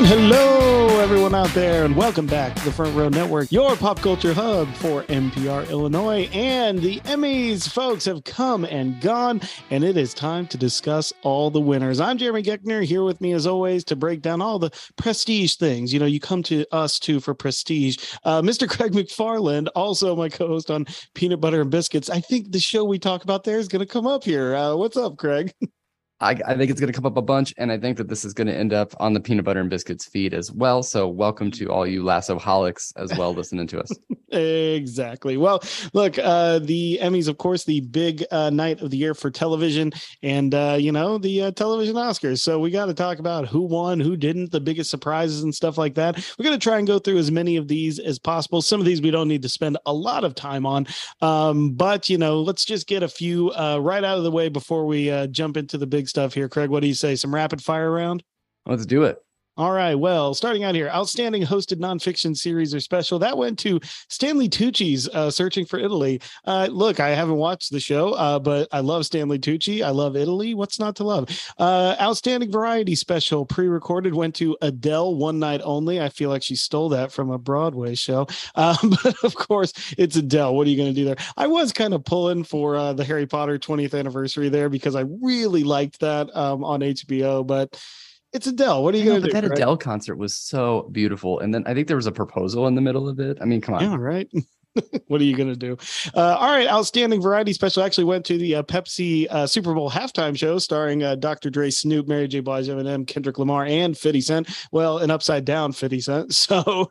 And hello, everyone out there, and welcome back to the Front Row Network, your pop culture hub for NPR Illinois. And the Emmys, folks, have come and gone, and it is time to discuss all the winners. I'm Jeremy Geckner, here with me as always to break down all the prestige things. You know, you come to us too for prestige. Uh, Mr. Craig McFarland, also my co host on Peanut Butter and Biscuits. I think the show we talk about there is going to come up here. Uh, what's up, Craig? I, I, think it's going to come up a bunch, and I think that this is going to end up on the peanut butter and biscuits feed as well. So, welcome to all you lasso holics as well listening to us. exactly. Well, look, uh, the Emmys, of course, the big uh, night of the year for television, and uh, you know the uh, television Oscars. So we got to talk about who won, who didn't, the biggest surprises and stuff like that. We're going to try and go through as many of these as possible. Some of these we don't need to spend a lot of time on, um, but you know, let's just get a few uh, right out of the way before we uh, jump into the big stuff here. Craig, what do you say? Some rapid fire round? Let's do it. All right. Well, starting out here, outstanding hosted nonfiction series or special that went to Stanley Tucci's uh, Searching for Italy. Uh, look, I haven't watched the show, uh, but I love Stanley Tucci. I love Italy. What's not to love? Uh, outstanding variety special pre-recorded went to Adele One Night Only. I feel like she stole that from a Broadway show, um, but of course it's Adele. What are you going to do there? I was kind of pulling for uh, the Harry Potter 20th anniversary there because I really liked that um, on HBO, but it's Adele. What are you going to do? That right? Adele concert was so beautiful. And then I think there was a proposal in the middle of it. I mean, come on. Yeah, right. what are you going to do? Uh, all right, outstanding variety special actually went to the uh, Pepsi uh, Super Bowl halftime show starring uh, Dr. Dre, Snoop, Mary J. Blige, Eminem, Kendrick Lamar, and 50 Cent. Well, an upside down 50 Cent. So,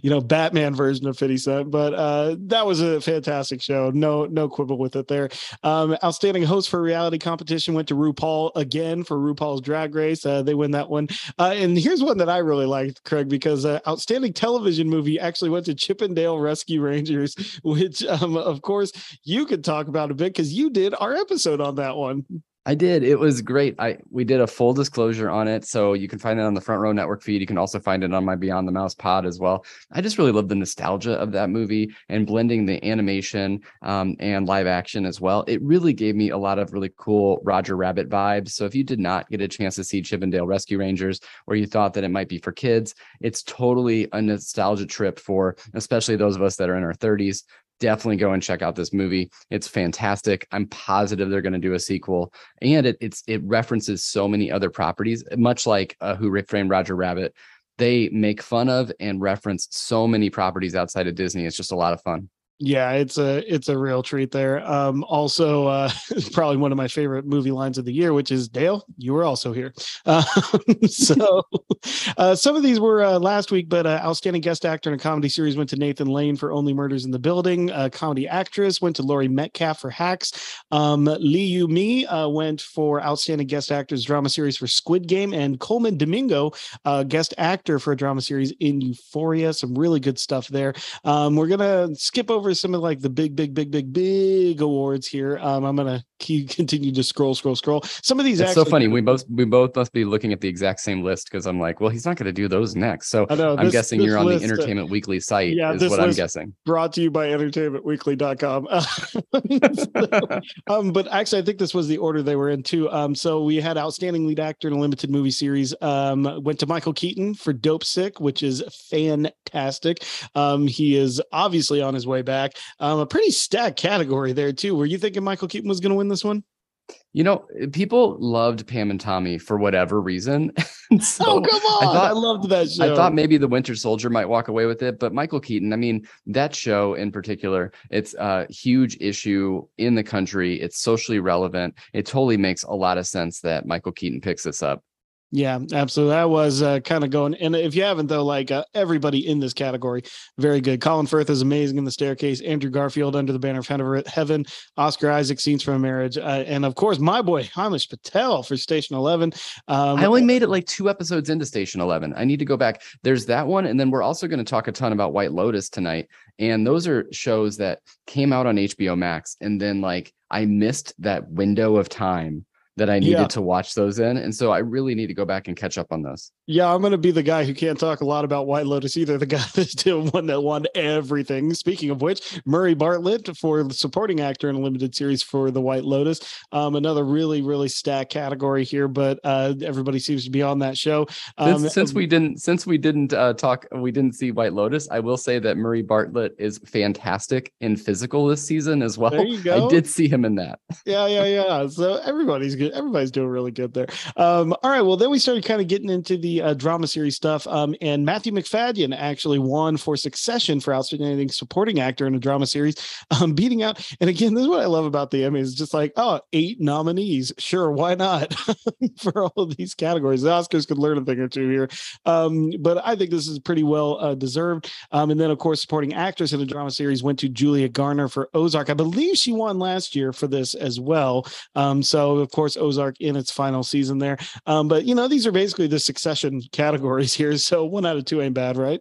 you know, Batman version of 50 Cent. But uh, that was a fantastic show. No, no quibble with it there. Um, outstanding host for reality competition went to RuPaul again for RuPaul's Drag Race. Uh, they win that one. and here's one that I really liked, Craig, because outstanding television movie actually went to Chip 'n Dale Rescue Rangers Rangers, which, um, of course, you could talk about a bit because you did our episode on that one. I did. It was great. I we did a full disclosure on it, so you can find it on the Front Row Network feed. You can also find it on my Beyond the Mouse pod as well. I just really love the nostalgia of that movie and blending the animation um, and live action as well. It really gave me a lot of really cool Roger Rabbit vibes. So if you did not get a chance to see Chip 'n Dale Rescue Rangers, or you thought that it might be for kids, it's totally a nostalgia trip for especially those of us that are in our 30s definitely go and check out this movie. It's fantastic. I'm positive they're going to do a sequel, and it it's it references so many other properties, much like uh, Who Framed Roger Rabbit. They make fun of and reference so many properties outside of Disney. It's just a lot of fun yeah it's a it's a real treat there um also uh probably one of my favorite movie lines of the year which is dale you were also here. Uh, so uh some of these were uh, last week but uh, outstanding guest actor in a comedy series went to nathan lane for only murders in the building uh, comedy actress went to laurie metcalf for hacks um lee yu mi uh, went for outstanding guest actors drama series for squid game and colman domingo uh guest actor for a drama series in euphoria some really good stuff there. Um we're gonna skip over over some of like the big, big, big, big, big awards here. Um, I'm gonna keep continue to scroll, scroll, scroll. Some of these. It's so funny. We both we both must be looking at the exact same list because I'm like, well, he's not to do those next. So know, I'm guessing you're on the uh, Entertainment uh, Weekly site. Yeah, is what I'm guessing. Brought to you by EntertainmentWeekly.com. um, but actually, I think this was the order they were in too. Um, so we had outstanding lead actor in a limited movie series. Um, went to Michael Keaton for Dopesick, which is fantastic. Um, he is obviously on his way back back. Um, a pretty stacked category there too. Were you thinking Michael Keaton was going to win this one? You know, people loved Pam and Tommy for whatever reason. so oh, come on. I, thought, I loved that show. I thought maybe the Winter Soldier might walk away with it, but Michael Keaton, I mean, that show in particular, it's a huge issue in the country. It's socially relevant. It totally makes a lot of sense that Michael Keaton picks this up. Yeah, absolutely. That was uh, kind of going. And if you haven't, though, like uh, everybody in this category, very good. Colin Firth is amazing in the staircase. Andrew Garfield under the banner of heaven. Oscar Isaac scenes from a marriage, uh, and of course, my boy Himesh Patel for Station Eleven. Um, I only made it like two episodes into Station Eleven. I need to go back. There's that one, and then we're also going to talk a ton about White Lotus tonight. And those are shows that came out on HBO Max, and then like I missed that window of time that I needed Yeah. to watch those in. And so I really need to go back and catch up on those. Yeah, I'm gonna be the guy who can't talk a lot about White Lotus either. The guy that's the one that won everything. Speaking of which, Murray Bartlett for the supporting actor in a limited series for the White Lotus. Um, another really, really stacked category here, but uh, everybody seems to be on that show. Um, Since, since we didn't since we didn't uh, talk we didn't see White Lotus, I will say that Murray Bartlett is fantastic in physical this season as well. There you go. I did see him in that. yeah, yeah, yeah. So everybody's good. Everybody's doing really good there. Um, all right. Well, then we started kind of getting into the uh, drama series stuff. Um, and Matthew Macfadyen actually won for Succession for outstanding supporting actor in a drama series, um, beating out. And again, this is what I love about the Emmys. Just like, oh, eight nominees. Sure, why not for all of these categories? The Oscars could learn a thing or two here. Um, but I think this is pretty well uh, deserved. Um, and then, of course, supporting actress in a drama series went to Julia Garner for Ozark. I believe she won last year for this as well. Um, so, of course, Ozark in its final season there. Um, but, you know, these are basically the succession categories here. So, one out of two ain't bad, right?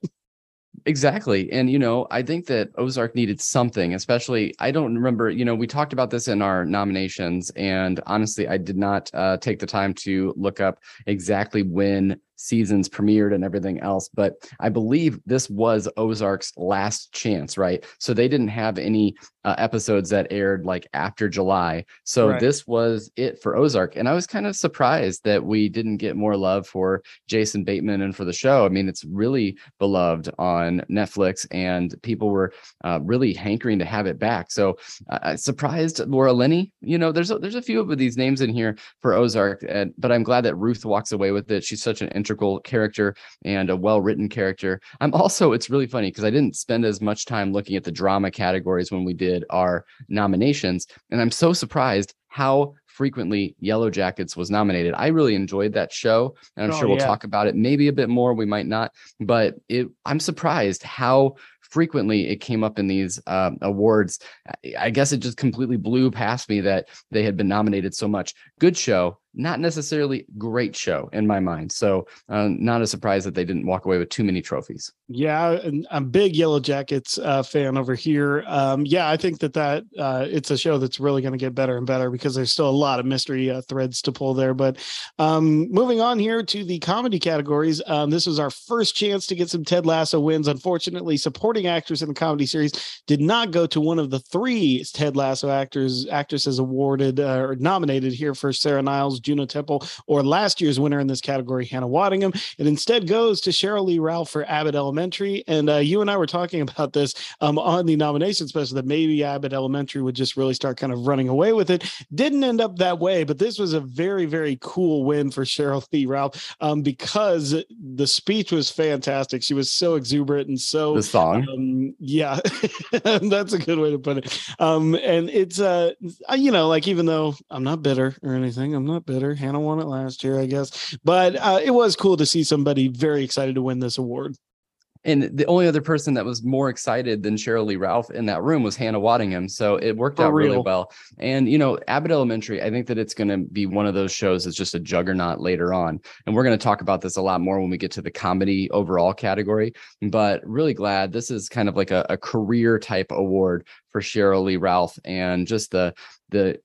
Exactly. And, you know, I think that Ozark needed something, especially. I don't remember, you know, we talked about this in our nominations. And honestly, I did not uh, take the time to look up exactly when seasons premiered and everything else. But I believe this was Ozark's last chance, right? So they didn't have any uh, episodes that aired like after July. So Right. this was it for Ozark. And I was kind of surprised that we didn't get more love for Jason Bateman and for the show. I mean, it's really beloved on Netflix and people were uh, really hankering to have it back. So uh, I surprised Laura Linney. You know, there's a, there's a few of these names in here for Ozark, and, but I'm glad that Ruth walks away with it. She's such an integral character and a well written character. I'm also, it's really funny because I didn't spend as much time looking at the drama categories when we did our nominations. And I'm so surprised how frequently Yellow Jackets was nominated. I really enjoyed that show. And I'm Oh, sure we'll yeah. talk about it maybe a bit more. We might not, but it, I'm surprised how frequently it came up in these um, awards. I- I guess it just completely blew past me that they had been nominated so much. Good show, not necessarily great show in my mind. So, uh, not a surprise that they didn't walk away with too many trophies. Yeah, I'm big Yellow Jackets uh, fan over here. Um, yeah, I think that that uh, it's a show that's really going to get better and better because there's still a lot of mystery uh, threads to pull there. But um, moving on here to the comedy categories, um, this was our first chance to get some Ted Lasso wins. Unfortunately, supporting actress in the comedy series did not go to one of the three Ted Lasso actors actresses awarded uh, or nominated here for Sarah Niles, Juno Temple, or last year's winner in this category, Hannah Waddingham. It instead goes to Cheryl Lee Ralph for Abbott Elementary. And uh, you and I were talking about this um, on the nomination special that maybe Abbott Elementary would just really start kind of running away with it. Didn't end up that way, but this was a very, very cool win for Cheryl Lee Ralph um, because the speech was fantastic. She was so exuberant and so The song. um, yeah, that's a good way to put it. Um, and it's uh, you know, like even though I'm not bitter or anything, I'm not bitter. Hannah won it last year, I guess, but uh, it was cool to see somebody very excited to win this award. And the only other person that was more excited than Cheryl Lee Ralph in that room was Hannah Waddingham. So it worked For out really well. And, you know, Abbott Elementary, I think that it's going to be one of those shows that's just a juggernaut later on. And we're going to talk about this a lot more when we get to the comedy overall category. But really glad this is kind of like a, a career type award for Cheryl Lee Ralph and just the, the,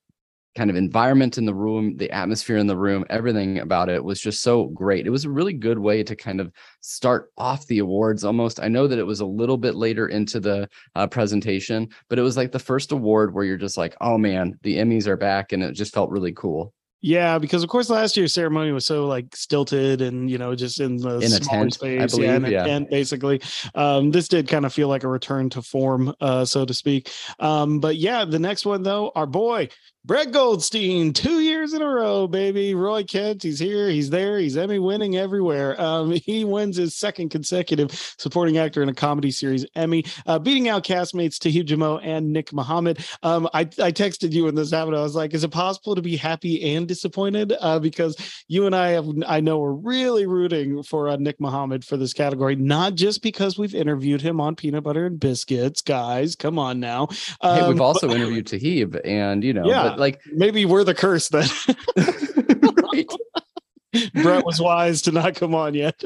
kind of environment in the room, the atmosphere in the room, everything about it was just so great. It was a really good way to kind of start off the awards almost. I know that it was a little bit later into the uh, presentation, but it was like the first award where you're just like, oh man, the Emmys are back. And it just felt really cool. Yeah, because of course last year's ceremony was so like stilted and you know just in the In a smaller tent, space, yeah, in believe, a yeah. tent basically. Um, this did kind of feel like a return to form, uh, so to speak. Um, but yeah, the next one though, our boy Brett Goldstein, two years in a row, baby. Roy Kent, he's here, he's there, he's Emmy winning everywhere. Um, he wins his second consecutive supporting actor in a comedy series Emmy, uh, beating out castmates Toheeb Jimoh and Nick Mohammed. Um, I, I texted you when this happened. I was like, is it possible to be happy and disappointed? Uh, because you and I have, I know we're really rooting for uh, Nick Mohammed for this category, not just because we've interviewed him on Peanut Butter and Biscuits, guys. Come on now. hey, Um, we've but also interviewed Toheeb and, you know, Yeah. But like, maybe we're the curse then. Brett was wise to not come on yet.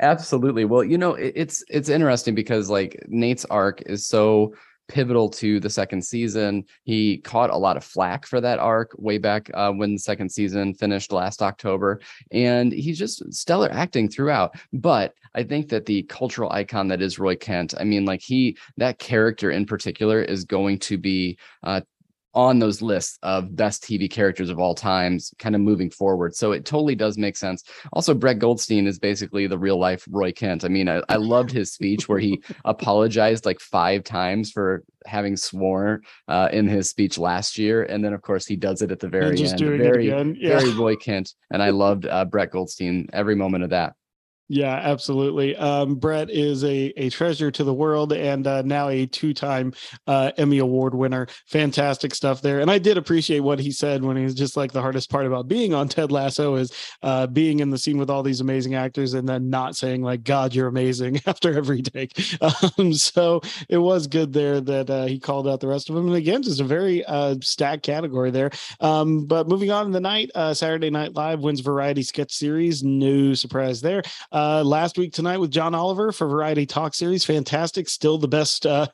Absolutely. Well, you know, it, it's it's interesting because like Nate's arc is so pivotal to the second season. He caught a lot of flack for that arc way back uh, when the second season finished last October, and he's just stellar acting throughout. But I think that the cultural icon that is Roy Kent, I mean, like he that character in particular is going to be uh, on those lists of best TV characters of all times, kind of moving forward. So it totally does make sense. Also, Brett Goldstein is basically the real life Roy Kent. I mean, I, I loved his speech where he apologized like five times for having sworn uh, in his speech last year, and then of course he does it at the very end. Very, yeah. very Roy Kent, and I loved uh, Brett Goldstein every moment of that. Yeah, absolutely. Um, Brett is a, a treasure to the world and uh, now a two time uh, Emmy Award winner. Fantastic stuff there. And I did appreciate what he said when he was just like the hardest part about being on Ted Lasso is uh, being in the scene with all these amazing actors and then not saying, like, God, you're amazing after every take. Um, so it was good there that uh, he called out the rest of them. And again, just a very uh, stacked category there. Um, but moving on in the night, uh, Saturday Night Live wins Variety Sketch Series. No surprise there. Uh, last week tonight with John Oliver for Variety Talk Series. Fantastic. Still the best uh,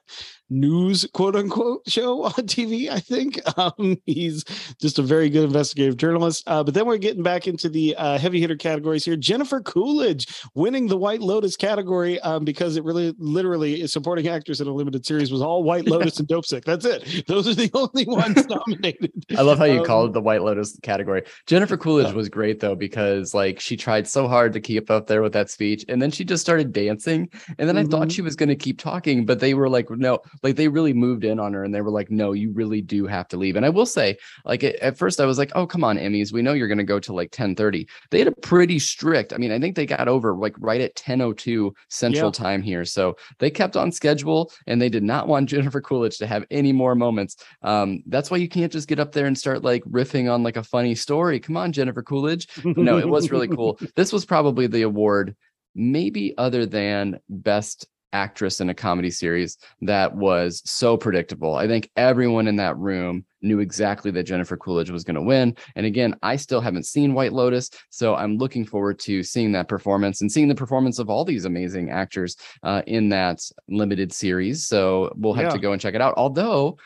news quote unquote show on TV. I think um, he's just a very good investigative journalist. Uh, but then we're getting back into the uh, heavy hitter categories here. Jennifer Coolidge winning the White Lotus category um, because it really literally is supporting actors in a limited series was all White Lotus and Dopesick. That's it. Those are the only ones nominated. I love how you um, called the White Lotus category. Jennifer Coolidge was great though because like she tried so hard to keep up there with that speech and then she just started dancing and then mm-hmm. I thought mm-hmm. she was going to keep talking but they were like no like they really moved in on her and they were like, no, you really do have to leave. And I will say, like at first I was like, oh, come on, Emmys. We know you're going to go to like 1030. They had a pretty strict, I mean, I think they got over like right at 1002 central time here. So they kept on schedule and they did not want Jennifer Coolidge to have any more moments. Um, that's why you can't just get up there and start like riffing on like a funny story. Come on, Jennifer Coolidge. no, it was really cool. This was probably the award maybe other than best actress in a comedy series that was so predictable. I think everyone in that room knew exactly that Jennifer Coolidge was going to win. And again, I still haven't seen White Lotus, so I'm looking forward to seeing that performance and seeing the performance of all these amazing actors uh, in that limited series. So we'll have yeah. to go and check it out. Although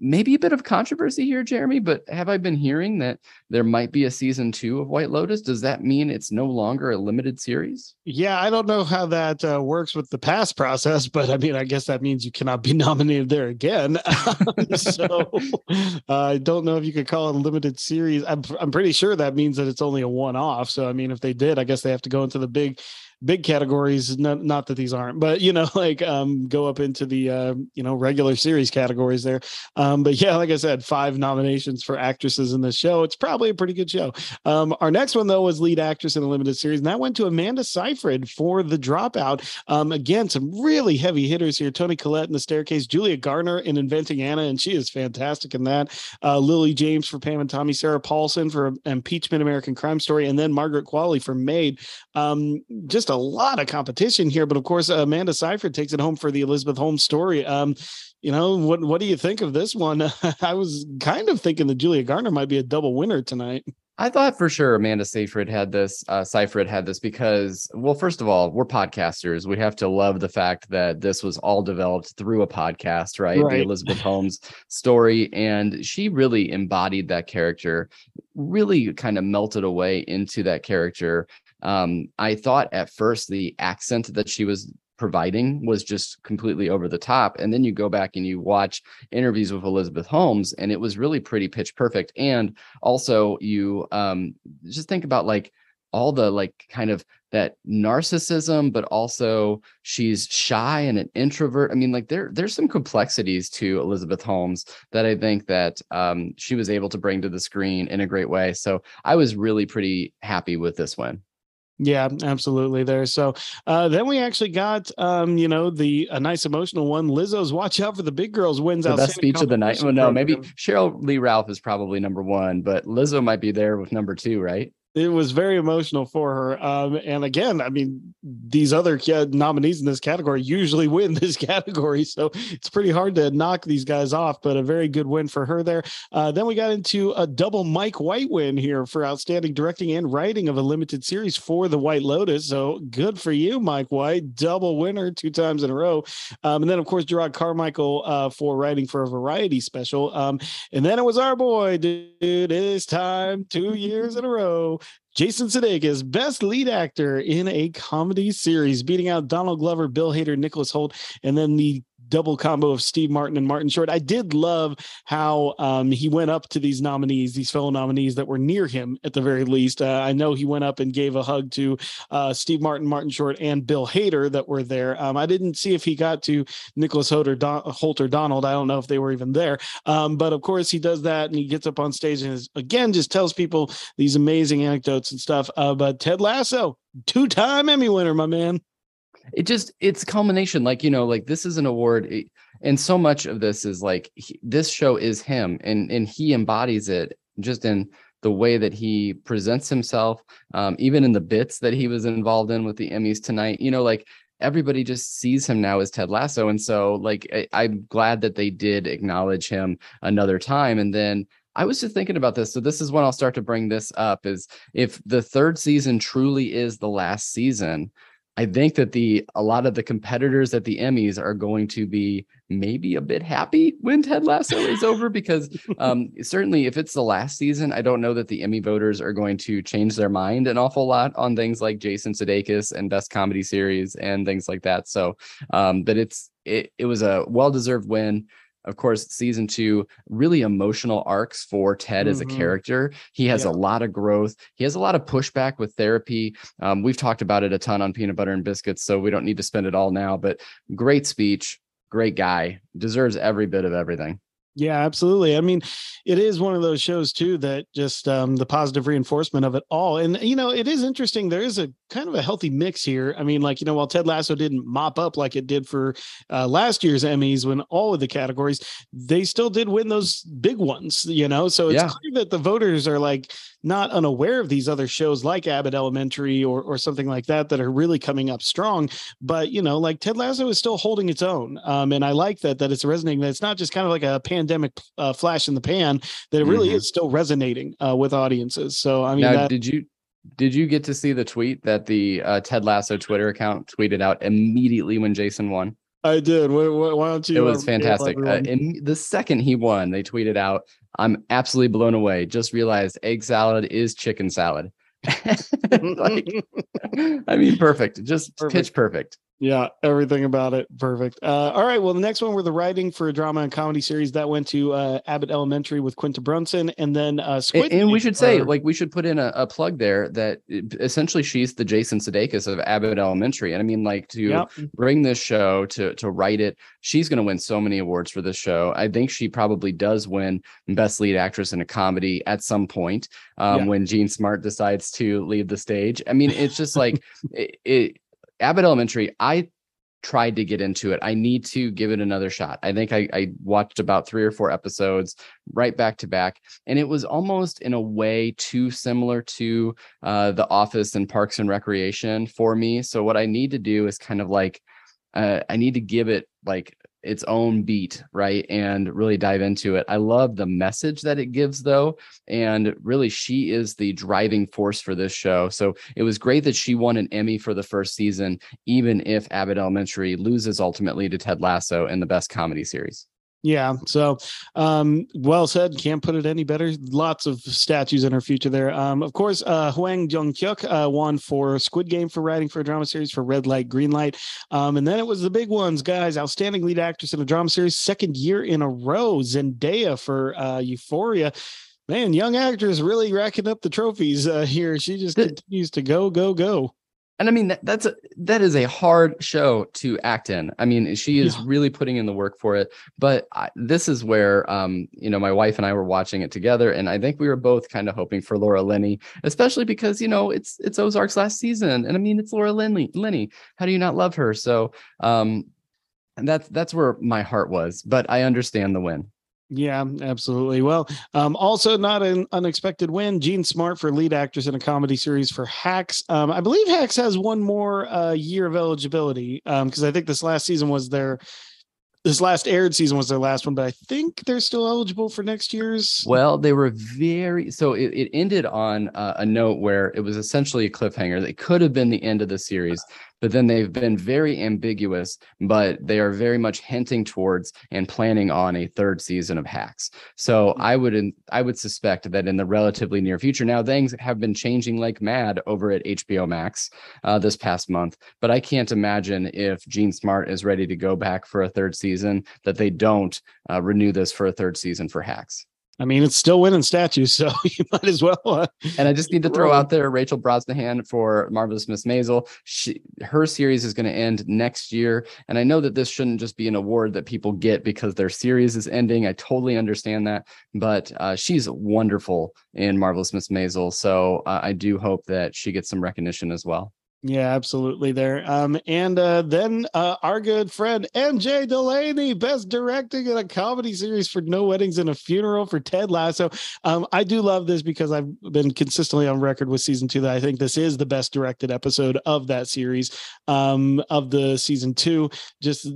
maybe a bit of controversy here, Jeremy, but have I been hearing that there might be a season two of White Lotus? Does that mean it's no longer a limited series? Yeah, I don't know how that uh, works with the pass process, but I mean, I guess that means you cannot be nominated there again. so I don't know if you could call it a limited series. I'm, I'm pretty sure that means that it's only a one off. So, I mean, if they did, I guess they have to go into the big big categories not, not that these aren't but you know like um go up into the uh you know regular series categories there. Um but yeah like i said five nominations for actresses in the show. It's probably a pretty good show. Um our next one though was lead actress in a limited series and that went to amanda seyfried for the dropout. Um again some really heavy hitters here. Toni collette in the staircase julia garner in inventing anna and she is fantastic in that. Uh lily james for pam and tommy sarah paulson for impeachment american crime story and then margaret qualley for maid. Um just just a lot of competition here. But of course, Amanda Seyfried takes it home for the Elizabeth Holmes story. Um, you know what? What do you think of this one? I was kind of thinking that Julia Garner might be a double winner tonight. I thought for sure Amanda Seyfried had this, uh, Seyfried had this because, well, first of all, we're podcasters. We have to love the fact that this was all developed through a podcast, right? right. The Elizabeth Holmes story. And she really embodied that character, really kind of melted away into that character um, I thought at first the accent that she was providing was just completely over the top. And then you go back and you watch interviews with Elizabeth Holmes, and it was really pretty pitch perfect. And also, you um, just think about like all the like kind of that narcissism but also she's shy and an introvert i mean like there there's some complexities to elizabeth holmes that i think that um, she was able to bring to the screen in a great way so i was really pretty happy with this one yeah, absolutely. There. So uh, then we actually got, um, you know, the a nice emotional one. Lizzo's "Watch Out for the Big Girls" wins the. Best speech of the night. Well, no, maybe Cheryl Lee Ralph is probably number one, but Lizzo might be there with number two, right? It was very emotional for her. Um, and again, I mean, these other nominees in this category usually win this category, so it's pretty hard to knock these guys off. But a very good win for her there. Uh, then we got into a double Mike White win here for outstanding directing and writing of a limited series for the White Lotus. So good for you, Mike White, double winner two times in a row. Um, and then of course Jerrod Carmichael uh, for writing for a variety special. Um, and then it was our boy, dude. It's time two years in a row Jason Sudeikis, best lead actor in a comedy series, beating out Donald Glover, Bill Hader, Nicholas Hoult, and then the double combo of Steve Martin and Martin Short. I did love how um, he went up to these nominees, these fellow nominees that were near him at the very least. Uh, I know he went up and gave a hug to uh, Steve Martin, Martin Short, and Bill Hader that were there. Um, I didn't see if he got to Nicholas Hoult or, Don- Hoult or Donald. I don't know if they were even there. Um, but of course, he does that and he gets up on stage and is, again just tells people these amazing anecdotes and stuff. Uh, but Ted Lasso, two time Emmy winner, my man it just it's culmination like you know like this is an award and so much of this is like he, this show is him and and he embodies it just in the way that he presents himself um, even in the bits that he was involved in with the emmys tonight you know like everybody just sees him now as ted lasso and so like I, i'm glad that they did acknowledge him another time and then I was just thinking about this. So this is when I'll start to bring this up is if the third season truly is the last season, I think that the a lot of the competitors at the Emmys are going to be maybe a bit happy when Ted Lasso is over because um, certainly if it's the last season, I don't know that the Emmy voters are going to change their mind an awful lot on things like Jason Sudeikis and Best Comedy Series and things like that. So, um, but it's it, it was a well deserved win of course, season two, really emotional arcs for Ted mm-hmm. as a mm-hmm. character. He has yeah. a lot of growth. He has a lot of pushback with therapy. Um, we've talked about it a ton on Peanut Butter and Biscuits, so we don't need to spend it all now. But great speech, great guy, deserves every bit of everything. Yeah, absolutely. I mean, it is one of those shows too that just um, the positive reinforcement of it all. And you know, it is interesting. There is a kind of a healthy mix here. I mean, like you know, while Ted Lasso didn't mop up like it did for uh, last year's Emmys, when all of the categories, they still did win those big ones. You know, so it's yeah. clear that the voters are like not unaware of these other shows like Abbott Elementary or or something like that that are really coming up strong. But you know, like Ted Lasso is still holding its own, um, and I like that that it's resonating. That it's not just kind of like a pandemic uh, flash in the pan. That it really mm-hmm. is still resonating uh, with audiences. So I mean, now, that, did you? Did you get to see the tweet that the uh, Ted Lasso Twitter account tweeted out immediately when Jason won? I did. Why, why don't you? It was fantastic. Uh, in the second he won, they tweeted out, "I'm absolutely blown away. Just realized egg salad is chicken salad." like, I mean, perfect. Just perfect. pitch perfect. Yeah, everything about it perfect. Uh, all right, well, the next one were the writing for a drama and comedy series that went to uh, Abbott Elementary with Quinta Brunson, and then uh, Squid. And, and we should say, like, we should put in a, a, plug there that essentially she's the Jason Sudeikis of Abbott Elementary, and I mean, like, to yep. bring this show to to write it, she's going to win so many awards for this show. I think she probably does win Best Lead Actress in a Comedy at some point um, yeah. when Jean Smart decides to leave the stage. I mean, it's just like it, it Abbott Elementary, I tried to get into it. I need to give it another shot. I think I, I, watched about three or four episodes right back to back, and it was almost in a way too similar to uh, The Office and Parks and Recreation for me. So what I need to do is kind of like uh, I need to give it like its own beat, right? And really dive into it. I love the message that it gives, though. And really, she is the driving force for this show. So it was great that she won an Emmy for the first season, even if Abbott Elementary loses ultimately to Ted Lasso in the best comedy series. Yeah. So, um, well said. Can't put it any better. Lots of statues in her future there. Um, of course, uh, Hwang Jung Hyuk uh, won for Squid Game for writing for a drama series for Red Light, Green Light. Um, and then it was the big ones, guys. Outstanding lead actress in a drama series, second year in a row. Zendaya for uh, Euphoria. Man, young actress really racking up the trophies uh, here. She just continues to go, go, go and I mean that, that's a, that is a hard show to act in. I mean, she is yeah. really putting in the work for it. But I, this is where, um, you know, my wife and I were watching it together, and I think we were both kind of hoping for Laura Linney, especially because you know it's it's Ozark's last season, and I mean it's Laura Linney. Linney, how do you not love her? So, um, and that's that's where my heart was. But I understand the win. Yeah, absolutely. Well, um, also not an unexpected win. Jean Smart for lead actress in a comedy series for Hacks. Um, I believe Hacks has one more uh, year of eligibility because um, I think this last season was their this last aired season was their last one, but I think they're still eligible for next year's. Well, they were very so it, it ended on uh, a note where it was essentially a cliffhanger. It could have been the end of the series, but then they've been very ambiguous, but they are very much hinting towards and planning on a third season of Hacks. So hmm. I would I would suspect that in the relatively near future. Now things have been changing like mad over at HBO Max uh, this past month, but I can't imagine if Jean Smart is ready to go back for a third season that they don't uh, renew this for a third season for Hacks. I mean, it's still winning statues, so you might as well. Uh, and I just need to throw out there Rachel Brosnahan for Marvelous Miss Maisel. She, her series is going to end next year, and I know that this shouldn't just be an award that people get because their series is ending. I totally understand that, but uh, she's wonderful in Marvelous Miss Maisel, so uh, I do hope that she gets some recognition as well. Yeah, absolutely there. Um, and uh, then uh, our good friend MJ Delaney, best directing in a comedy series for No Weddings and a Funeral for Ted Lasso. Um, I do love this because I've been consistently on record with season two that I think this is the best directed episode of that series, um, of the season two. Just,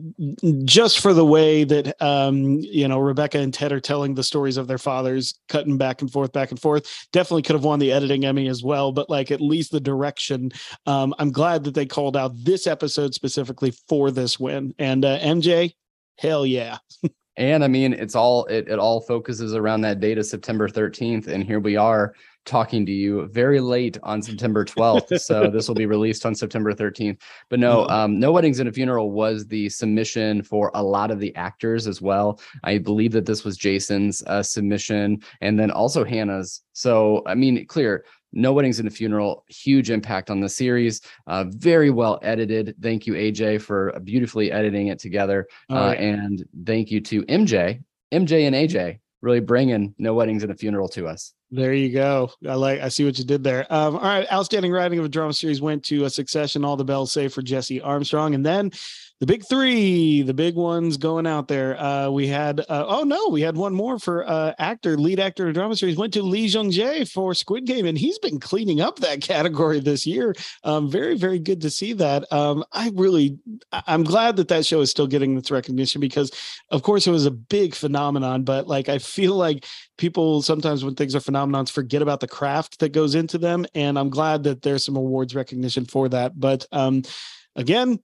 just for the way that um, you know Rebecca and Ted are telling the stories of their fathers, cutting back and forth, back and forth. Definitely could have won the editing Emmy as well, but like at least the direction. Um, I'm glad that they called out this episode specifically for this win. And uh, MJ, hell yeah. and I mean, it's all it it all focuses around that date of September 13th, and here we are talking to you very late on September 12th. so this will be released on September 13th. But no, mm-hmm. um, No Weddings and a Funeral was the submission for a lot of the actors as well. I believe that this was Jason's uh, submission and then also Hannah's. So, I mean, clear no Weddings and a Funeral, huge impact on the series. Uh, very well edited. Thank you, AJ, for beautifully editing it together. Uh, right. And thank you to MJ, MJ and AJ, really bringing No Weddings and a Funeral to us. There you go. I like. I see what you did there. Um, all right, outstanding writing of a drama series went to a Succession. All the bells say for Jesse Armstrong, and then the big three, the big ones going out there. Uh, we had, uh, oh no, we had one more for uh, actor, lead actor in a drama series. Went to Lee Jung Jae for Squid Game, and he's been cleaning up that category this year. Um, very, very good to see that. Um, I really, I'm glad that that show is still getting its recognition because, of course, it was a big phenomenon. But like, I feel like people sometimes when things are phenomenons forget about the craft that goes into them, and I'm glad that there's some awards recognition for that. But um, again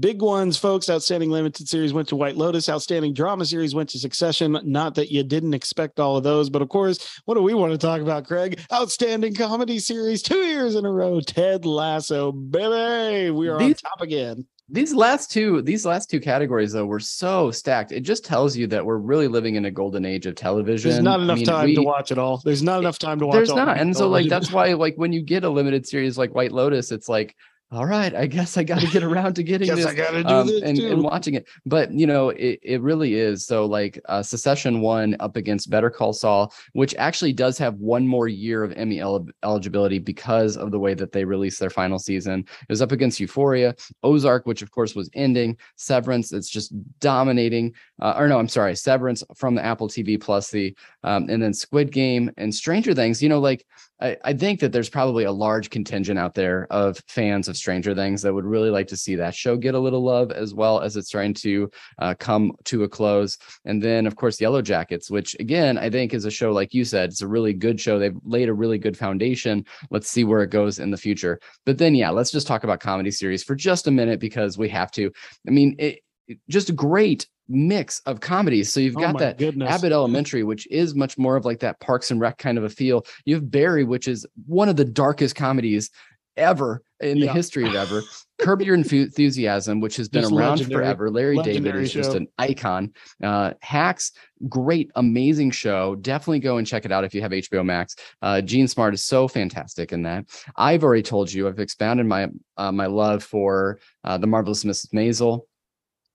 Big ones, folks. Outstanding limited series went to White Lotus. Outstanding drama series went to Succession. Not that you didn't expect all of those, but of course, what do we want to talk about, Craig? Outstanding comedy series, two years in a row. Ted Lasso, baby, we are these, on top again. These last two, these last two categories though, were so stacked. It just tells you that we're really living in a golden age of television. There's not enough I mean, time we, to watch it all. There's not enough time to watch. There's not, and so like that's why like when you get a limited series like White Lotus, it's like all right, I guess I got to get around to getting this, I gotta do um, this and, and, watching it. But you know, it, it really is. So like uh, Succession one up against Better Call Saul, which actually does have one more year of Emmy el- eligibility because of the way that they released their final season. It was up against Euphoria, Ozark, which of course was ending, Severance, it's just dominating. Uh, or no, I'm sorry, Severance from the Apple TV Plus, the um, and then Squid Game and Stranger Things. You know, like I, I think that there's probably a large contingent out there of fans of Stranger Things that would really like to see that show get a little love as well as it's trying to uh, come to a close. And then, of course, Yellow Jackets, which again, I think is a show, like you said, it's a really good show. They've laid a really good foundation. Let's see where it goes in the future. But then, yeah, let's just talk about comedy series for just a minute because we have to. I mean, it, just great mix of comedies. So you've oh got oh that goodness. Abbott Elementary, which is much more of like that Parks and Rec kind of a feel. You have Barry, which is one of the darkest comedies ever in yeah. the history of ever. Curb Your Enthusiasm, which has been just around forever. Larry David is show. just an icon. Uh, Hacks, great, amazing show. Definitely go and check it out if you have HBO Max. Uh, Jean Smart is so fantastic in that. I've already told you I've expanded my uh, my love for uh, the marvelous Mrs. Maisel.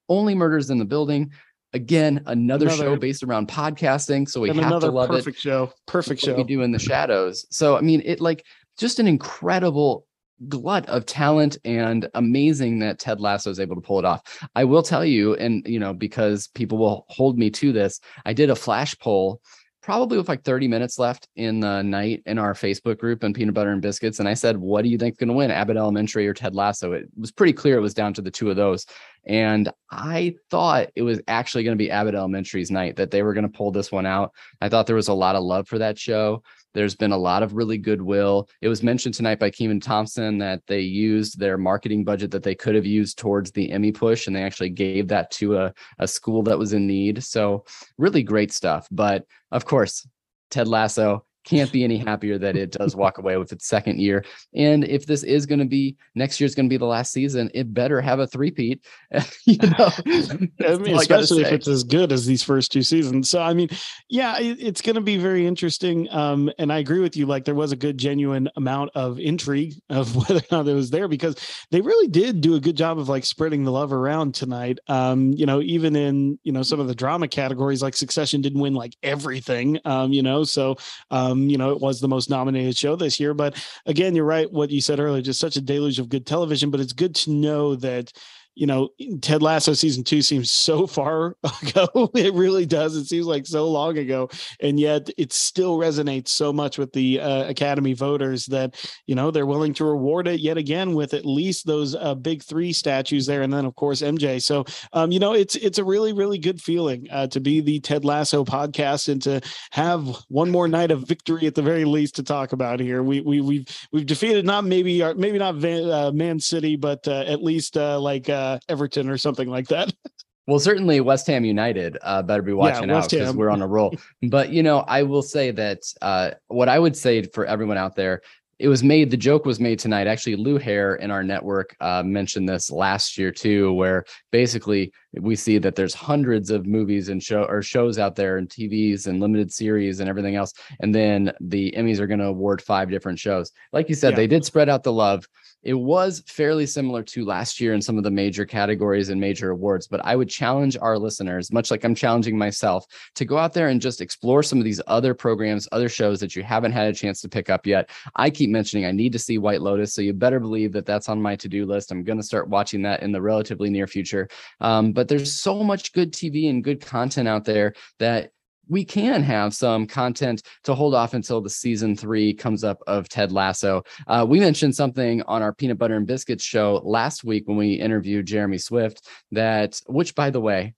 Only Murders in the Building. Again, another, another show based around podcasting. So we have to love perfect it. Perfect show. Perfect show. We do in the shadows. So I mean, it like just an incredible glut of talent and amazing that Ted Lasso is able to pull it off. I will tell you, and you know, because people will hold me to this, I did a flash poll probably with like 30 minutes left in the night in our Facebook group and peanut butter and biscuits. And I said, what do you think is going to win Abbott Elementary or Ted Lasso? It was pretty clear it was down to the two of those. And I thought it was actually going to be Abbott Elementary's night that they were going to pull this one out. I thought there was a lot of love for that show. There's been a lot of really goodwill. It was mentioned tonight by Kenan Thompson that they used their marketing budget that they could have used towards the Emmy push, and they actually gave that to a, a school that was in need. So, really great stuff. But of course, Ted Lasso can't be any happier that it does walk away with its second year. And if this is going to be next year's going to be the last season, it better have a three-peat. you know, I mean, especially I if it's as good as these first two seasons. So, I mean, yeah, it, it's going to be very interesting. Um, and I agree with you. Like, there was a good, genuine amount of intrigue of whether or not it was there because they really did do a good job of like spreading the love around tonight. Um, you know, even in you know some of the drama categories, like Succession didn't win like everything. Um, you know, so um, um, you know, it was the most nominated show this year. But again, you're right. What you said earlier, just such a deluge of good television. But it's good to know that you know, Ted Lasso season two seems so far ago. it really does. It seems like so long ago, and yet it still resonates so much with the uh, Academy voters that you know they're willing to reward it yet again with at least those uh, big three statues there, and then of course MJ. So um, you know, it's it's a really really good feeling uh, to be the Ted Lasso podcast and to have one more night of victory at the very least to talk about here. We we we've we've defeated not maybe our, maybe not Van, uh, Man City, but uh, at least uh, like uh, Everton or something like that. Well, certainly West Ham United uh, better be watching yeah, out because we're on a roll. but you know, I will say that uh, what I would say for everyone out there, it was made. The joke was made tonight. Actually, Lou Hare in our network uh, mentioned this last year too, where basically we see that there's hundreds of movies and show or shows out there and TVs and limited series and everything else, and then the Emmys are going to award five different shows. Like you said, yeah. they did spread out the love it was fairly similar to last year in some of the major categories and major awards, but I would challenge our listeners, much like I'm challenging myself, to go out there and just explore some of these other programs, other shows that you haven't had a chance to pick up yet. I keep mentioning I need to see White Lotus, so you better believe that that's on my to do list. I'm going to start watching that in the relatively near future. Um, but there's so much good TV and good content out there that we can have some content to hold off until the season three comes up of Ted Lasso. Uh, we mentioned something on our peanut butter and biscuits show last week when we interviewed Jeremy Swift that, which by the way,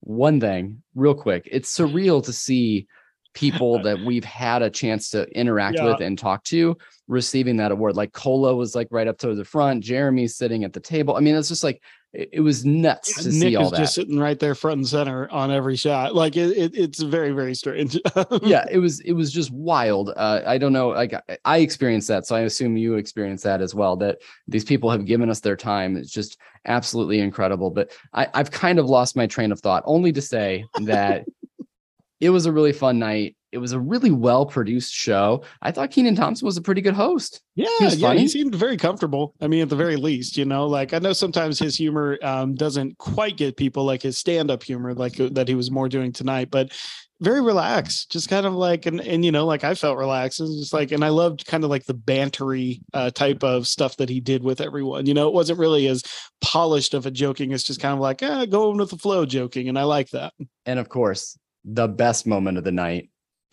one thing real quick, it's surreal to see people that we've had a chance to interact yeah. with and talk to receiving that award. Like Cola was like right up to the front, Jeremy's sitting at the table. I mean, it's just like it, was nuts to Nick see all is that. just sitting right there front and center on every shot. Like it, it it's very very strange. yeah, it was it was just wild. Uh, I don't know. Like I experienced that, so I assume you experienced that as well. That these people have given us their time. It's just absolutely incredible. But I, I've kind of lost my train of thought, only to say that it was a really fun night. It was a really well produced show. I thought Kenan Thompson was a pretty good host. Yeah, he yeah, funny. he seemed very comfortable. I mean, at the very least, you know, like I know sometimes his humor um, doesn't quite get people like his stand up humor, like uh, that he was more doing tonight, but very relaxed, just kind of like, and, and you know, like I felt relaxed. It's just like, and I loved kind of like the bantery uh, type of stuff that he did with everyone. You know, it wasn't really as polished of a joking. It's just kind of like, eh, going with the flow joking. And I like that. And of course, the best moment of the night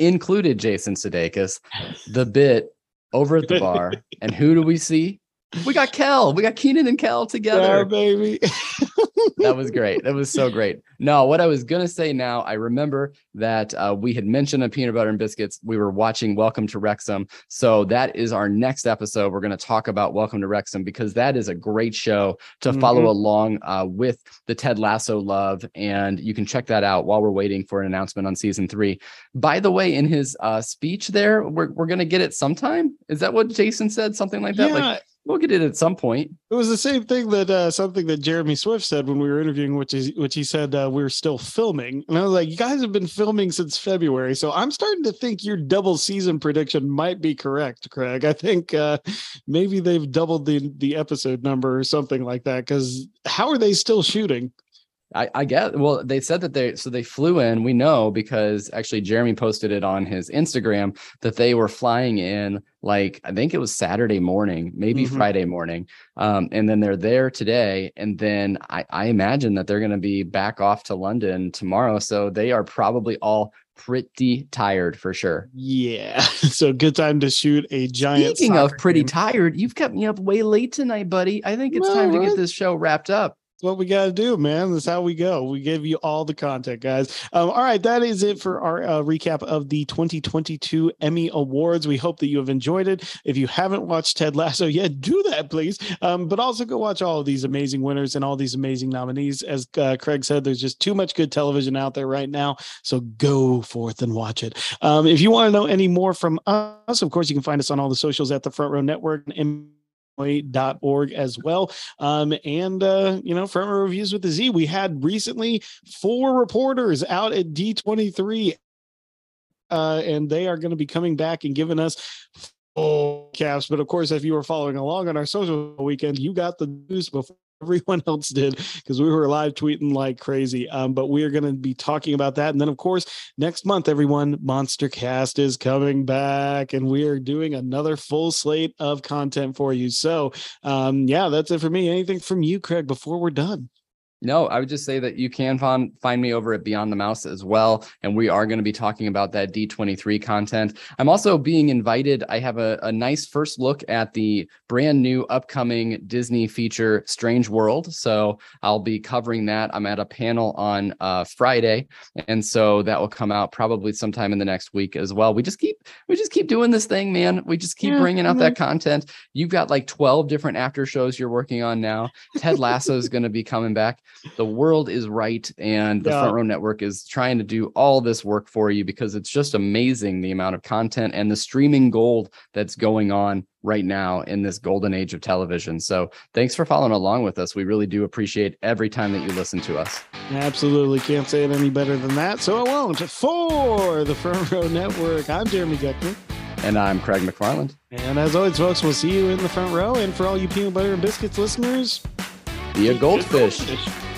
included Jason Sudeikis, the bit over at the bar. and who do we see? We got Kel. We got Kenan and Kel together. Yeah, baby. that was great. That was so great. No, what I was gonna say now, I remember that uh, we had mentioned on Peanut Butter and Biscuits. We were watching Welcome to Wrexham, so that is our next episode. We're gonna talk about Welcome to Wrexham because that is a great show to mm-hmm. follow along uh, with the Ted Lasso love, and you can check that out while we're waiting for an announcement on season three. By the way, in his uh, speech there, we're we're gonna get it sometime. Is that what Jason said? Something like that. Yeah. Like We'll get it at some point. It was the same thing that uh, something that Jeremy Swift said when we were interviewing, which is which he said uh, we are still filming, and I was like, "You guys have been filming since February, so I'm starting to think your double season prediction might be correct, Craig. I think uh, maybe they've doubled the the episode number or something like that. Because how are they still shooting? I, I guess. Well, they said that they so they flew in. We know because actually Jeremy posted it on his Instagram that they were flying in like I think it was Saturday morning, maybe mm-hmm. Friday morning, um, and then they're there today. And then I, I imagine that they're going to be back off to London tomorrow. So they are probably all pretty tired for sure. Yeah. So good time to shoot a giant. Speaking of pretty game. tired, you've kept me up way late tonight, buddy. I think it's well, time to get this show wrapped up what we got to do, man. That's how we go. We give you all the content, guys. Um, all right, that is it for our uh, recap of the 2022 Emmy Awards. We hope that you have enjoyed it. If you haven't watched Ted Lasso yet, do that, please. Um, but also go watch all of these amazing winners and all these amazing nominees. As uh, Craig said, there's just too much good television out there right now. So go forth and watch it. Um, if you want to know any more from us, of course, you can find us on all the socials at the Front Row Network and org as well. Um, and, uh, you know, front row reviews with the Z, we had recently four reporters out at D23, uh, and they are going to be coming back and giving us full caps. But of course, if you were following along on our social weekend, you got the news before everyone else did because we were live tweeting like crazy. Um, but we are going to be talking about that. And then, of course, next month, everyone, Monster Cast is coming back and we are doing another full slate of content for you. So, um, yeah, that's it for me. Anything from you, Craig, before we're done? No, I would just say that you can find find me over at Beyond the Mouse as well. And we are going to be talking about that D23 content. I'm also being invited. I have a, a nice first look at the brand new upcoming Disney feature, Strange World. So I'll be covering that. I'm at a panel on uh, Friday. And so that will come out probably sometime in the next week as well. We just keep we just keep doing this thing, man. We just keep yeah, bringing out mm-hmm. that content. You've got like 12 different after shows you're working on now. Ted Lasso is going to be coming back the world is right and the yeah. front row network is trying to do all this work for you because it's just amazing the amount of content and the streaming gold that's going on right now in this golden age of television. So thanks for following along with us. We really do appreciate every time that you listen to us. Absolutely. Can't say it any better than that. So I won't. For the Front Row Network, I'm Jeremy Geckner. And I'm Craig McFarland. And as always, folks, we'll see you in the front row. And for all you peanut butter and biscuits listeners, be a goldfish.